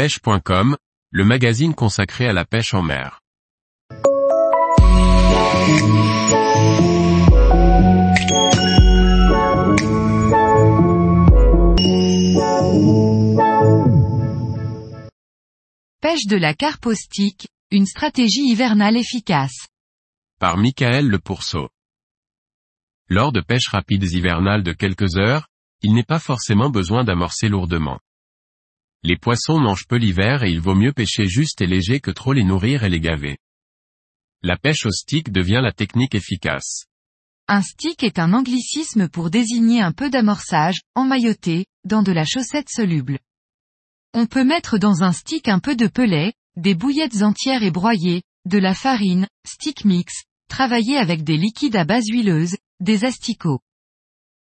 pêche.com, le magazine consacré à la pêche en mer. Pêche de la carpe stick, une stratégie hivernale efficace. Par Michael Le Pourceau. Lors de pêches rapides hivernales de quelques heures, il n'est pas forcément besoin d'amorcer lourdement. Les poissons mangent peu l'hiver et il vaut mieux pêcher juste et léger que trop les nourrir et les gaver. La pêche au stick devient la technique efficace. Un stick est un anglicisme pour désigner un peu d'amorçage, emmailloté, dans de la chaussette soluble. On peut mettre dans un stick un peu de pellet, des bouillettes entières et broyées, de la farine, stick mix, travailler avec des liquides à base huileuse, des asticots.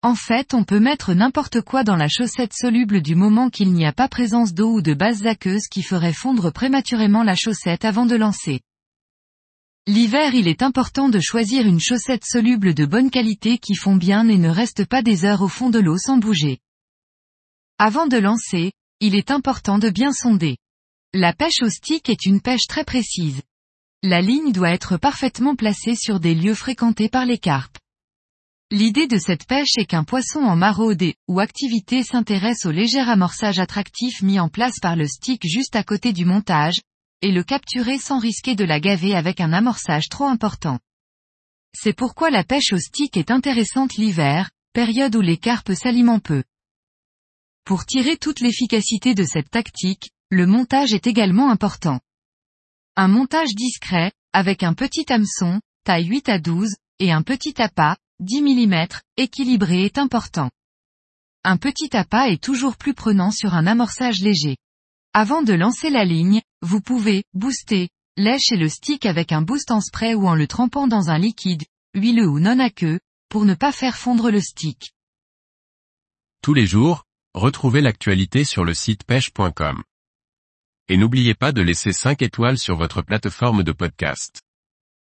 En fait on peut mettre n'importe quoi dans la chaussette soluble du moment qu'il n'y a pas présence d'eau ou de base aqueuse qui ferait fondre prématurément la chaussette avant de lancer. L'hiver il est important de choisir une chaussette soluble de bonne qualité qui fond bien et ne reste pas des heures au fond de l'eau sans bouger. Avant de lancer, il est important de bien sonder. La pêche au stick est une pêche très précise. La ligne doit être parfaitement placée sur des lieux fréquentés par les carpes. L'idée de cette pêche est qu'un poisson en maraude ou activité s'intéresse au léger amorçage attractif mis en place par le stick juste à côté du montage, et le capturer sans risquer de la gaver avec un amorçage trop important. C'est pourquoi la pêche au stick est intéressante l'hiver, période où les carpes s'alimentent peu. Pour tirer toute l'efficacité de cette tactique, le montage est également important. Un montage discret, avec un petit hameçon, taille 8 à 12, et un petit appât, 10 mm, équilibré est important. Un petit appât est toujours plus prenant sur un amorçage léger. Avant de lancer la ligne, vous pouvez booster, lècher le stick avec un boost en spray ou en le trempant dans un liquide, huileux ou non aqueux, pour ne pas faire fondre le stick. Tous les jours, retrouvez l'actualité sur le site pêche.com. Et n'oubliez pas de laisser 5 étoiles sur votre plateforme de podcast.